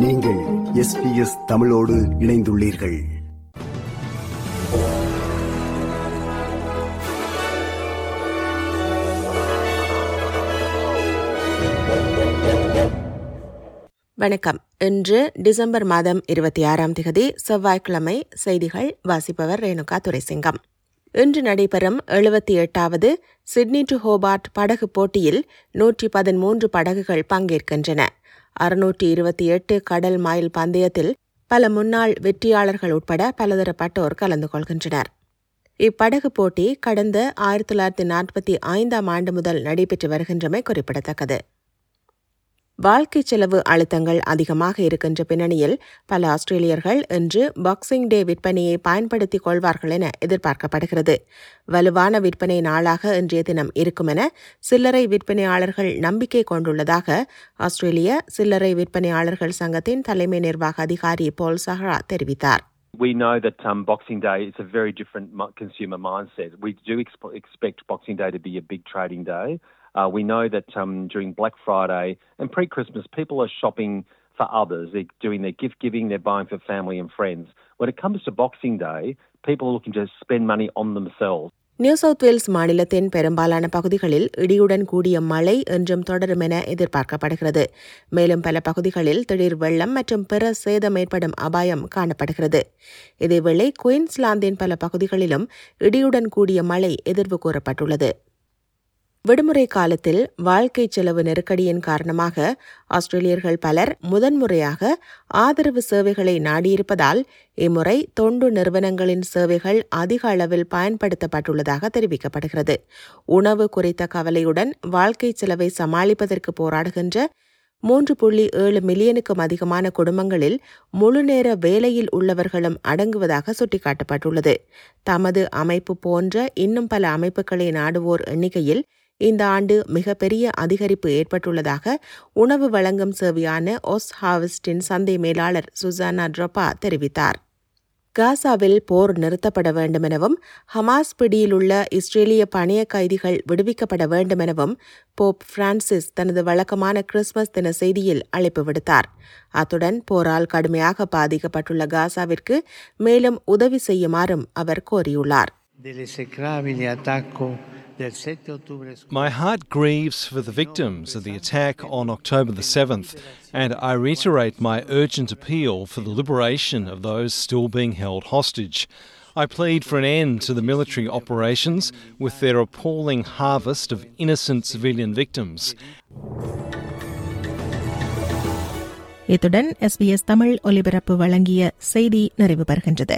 நீங்கள் எஸ்பிஎஸ் தமிழோடு இணைந்துள்ளீர்கள். வணக்கம். இன்று டிசம்பர் மாதம் இருபத்தி ஆறாம் திகதி செவ்வாய்க்கிழமை செய்திகள் வாசிப்பவர் ரேணுகா துரைசிங்கம். இன்று நடைபெறும் எழுபத்தி எட்டாவது சிட்னி டு ஹோபார்ட் படகு போட்டியில் நூற்றி பதிமூன்று படகுகள் பங்கேற்கின்றன. அறுநூற்றி இருபத்தி எட்டு கடல் மைல் பந்தயத்தில் பல முன்னாள் வெற்றியாளர்கள் உட்பட பலதரப்பட்டோர் கலந்து கொள்கின்றனர். இப்படகு போட்டி கடந்த ஆயிரத்தி தொள்ளாயிரத்தி நாற்பத்தி ஐந்தாம் ஆண்டு முதல் நடைபெற்று வருகின்றமை குறிப்பிடத்தக்கது. வாழ்க்கை செலவு அழுத்தங்கள் அதிகமாக இருக்கின்ற பின்னணியில் பல ஆஸ்திரேலியர்கள் இன்று பாக்ஸிங் டே விற்பனையை பயன்படுத்திக் கொள்வார்கள் என எதிர்பார்க்கப்படுகிறது வலுவான விற்பனை நாளாக இன்றைய தினம் இருக்கும் என சில்லறை விற்பனையாளர்கள் நம்பிக்கை கொண்டுள்ளதாக ஆஸ்திரேலிய சில்லறை விற்பனையாளர்கள் சங்கத்தின் தலைமை நிர்வாக அதிகாரி போல் சஹரா தெரிவித்தார் We know that um, Boxing Day is a very different consumer mindset. We do exp- expect Boxing Day to be a big trading day. Uh, we know that um, during Black Friday and pre Christmas, people are shopping for others. They're doing their gift giving, they're buying for family and friends. When it comes to Boxing Day, people are looking to spend money on themselves. New South Wales மாநிலத்தின் பெரும்பாலான பகுதிகளில் இடியுடன் கூடிய மழை என்றும் தொடரும் என எதிர்பார்க்கப்படுகிறது மேலும் பல பகுதிகளில் திடீர் வெள்ளம் மற்றும் பிற சேதம் ஏற்படும் அபாயம் காணப்படுகிறது இதேவேளை குயின்ஸ்லாந்தின் பல பகுதிகளிலும் இடியுடன் கூடிய மழை எதிர்வு கூறப்பட்டுள்ளது விடுமுறை காலத்தில் வாழ்க்கை செலவு நெருக்கடியின் காரணமாக ஆஸ்திரேலியர்கள் பலர் முதன்முறையாக ஆதரவு சேவைகளை நாடியிருப்பதால் இம்முறை தொண்டு நிறுவனங்களின் சேவைகள் அதிக அளவில் பயன்படுத்தப்பட்டுள்ளதாக தெரிவிக்கப்படுகிறது. உணவு குறித்த கவலையுடன் வாழ்க்கை செலவை சமாளிப்பதற்கு போராடுகின்ற மூன்று புள்ளி ஏழு மில்லியனுக்கும் அதிகமான குடும்பங்களில் முழுநேர வேலையில் உள்ளவர்களும் அடங்குவதாக சுட்டிக்காட்டப்பட்டுள்ளது. தமது அமைப்பு போன்ற இன்னும் பல அமைப்புகளை நாடுவோர் எண்ணிக்கையில் இந்த ஆண்டு மிகப்பெரிய அதிகரிப்பு ஏற்பட்டுள்ளதாக உணவு வழங்கும் சேவையான ஒஸ் ஹாவஸ்டின் சந்தை மேலாளர் சுசானா ட்ரொப்பா தெரிவித்தார். காசாவில் போர் நிறுத்தப்பட வேண்டுமெனவும் ஹமாஸ் பிடியிலுள்ள இஸ்ரேலிய பணைய கைதிகள் விடுவிக்கப்பட வேண்டுமெனவும் போப் பிரான்சிஸ் தனது வழக்கமான கிறிஸ்துமஸ் தின செய்தியில் அழைப்பு விடுத்தார். அத்துடன் போரால் கடுமையாக பாதிக்கப்பட்டுள்ள காசாவிற்கு மேலும் உதவி செய்யுமாறும் அவர் கோரியுள்ளார். dell'esecrabile attacco del 7 ottobre scorso. My heart grieves for the victims of the attack on October the 7th, and I reiterate my urgent appeal for the liberation of those still being held hostage. I plead for an end to the military operations with their appalling harvest of innocent civilian victims. இத்துடன் SBS Tamil ஒலிபரப்பு வழங்கிய செய்தி நிறைவு பெறுகின்றது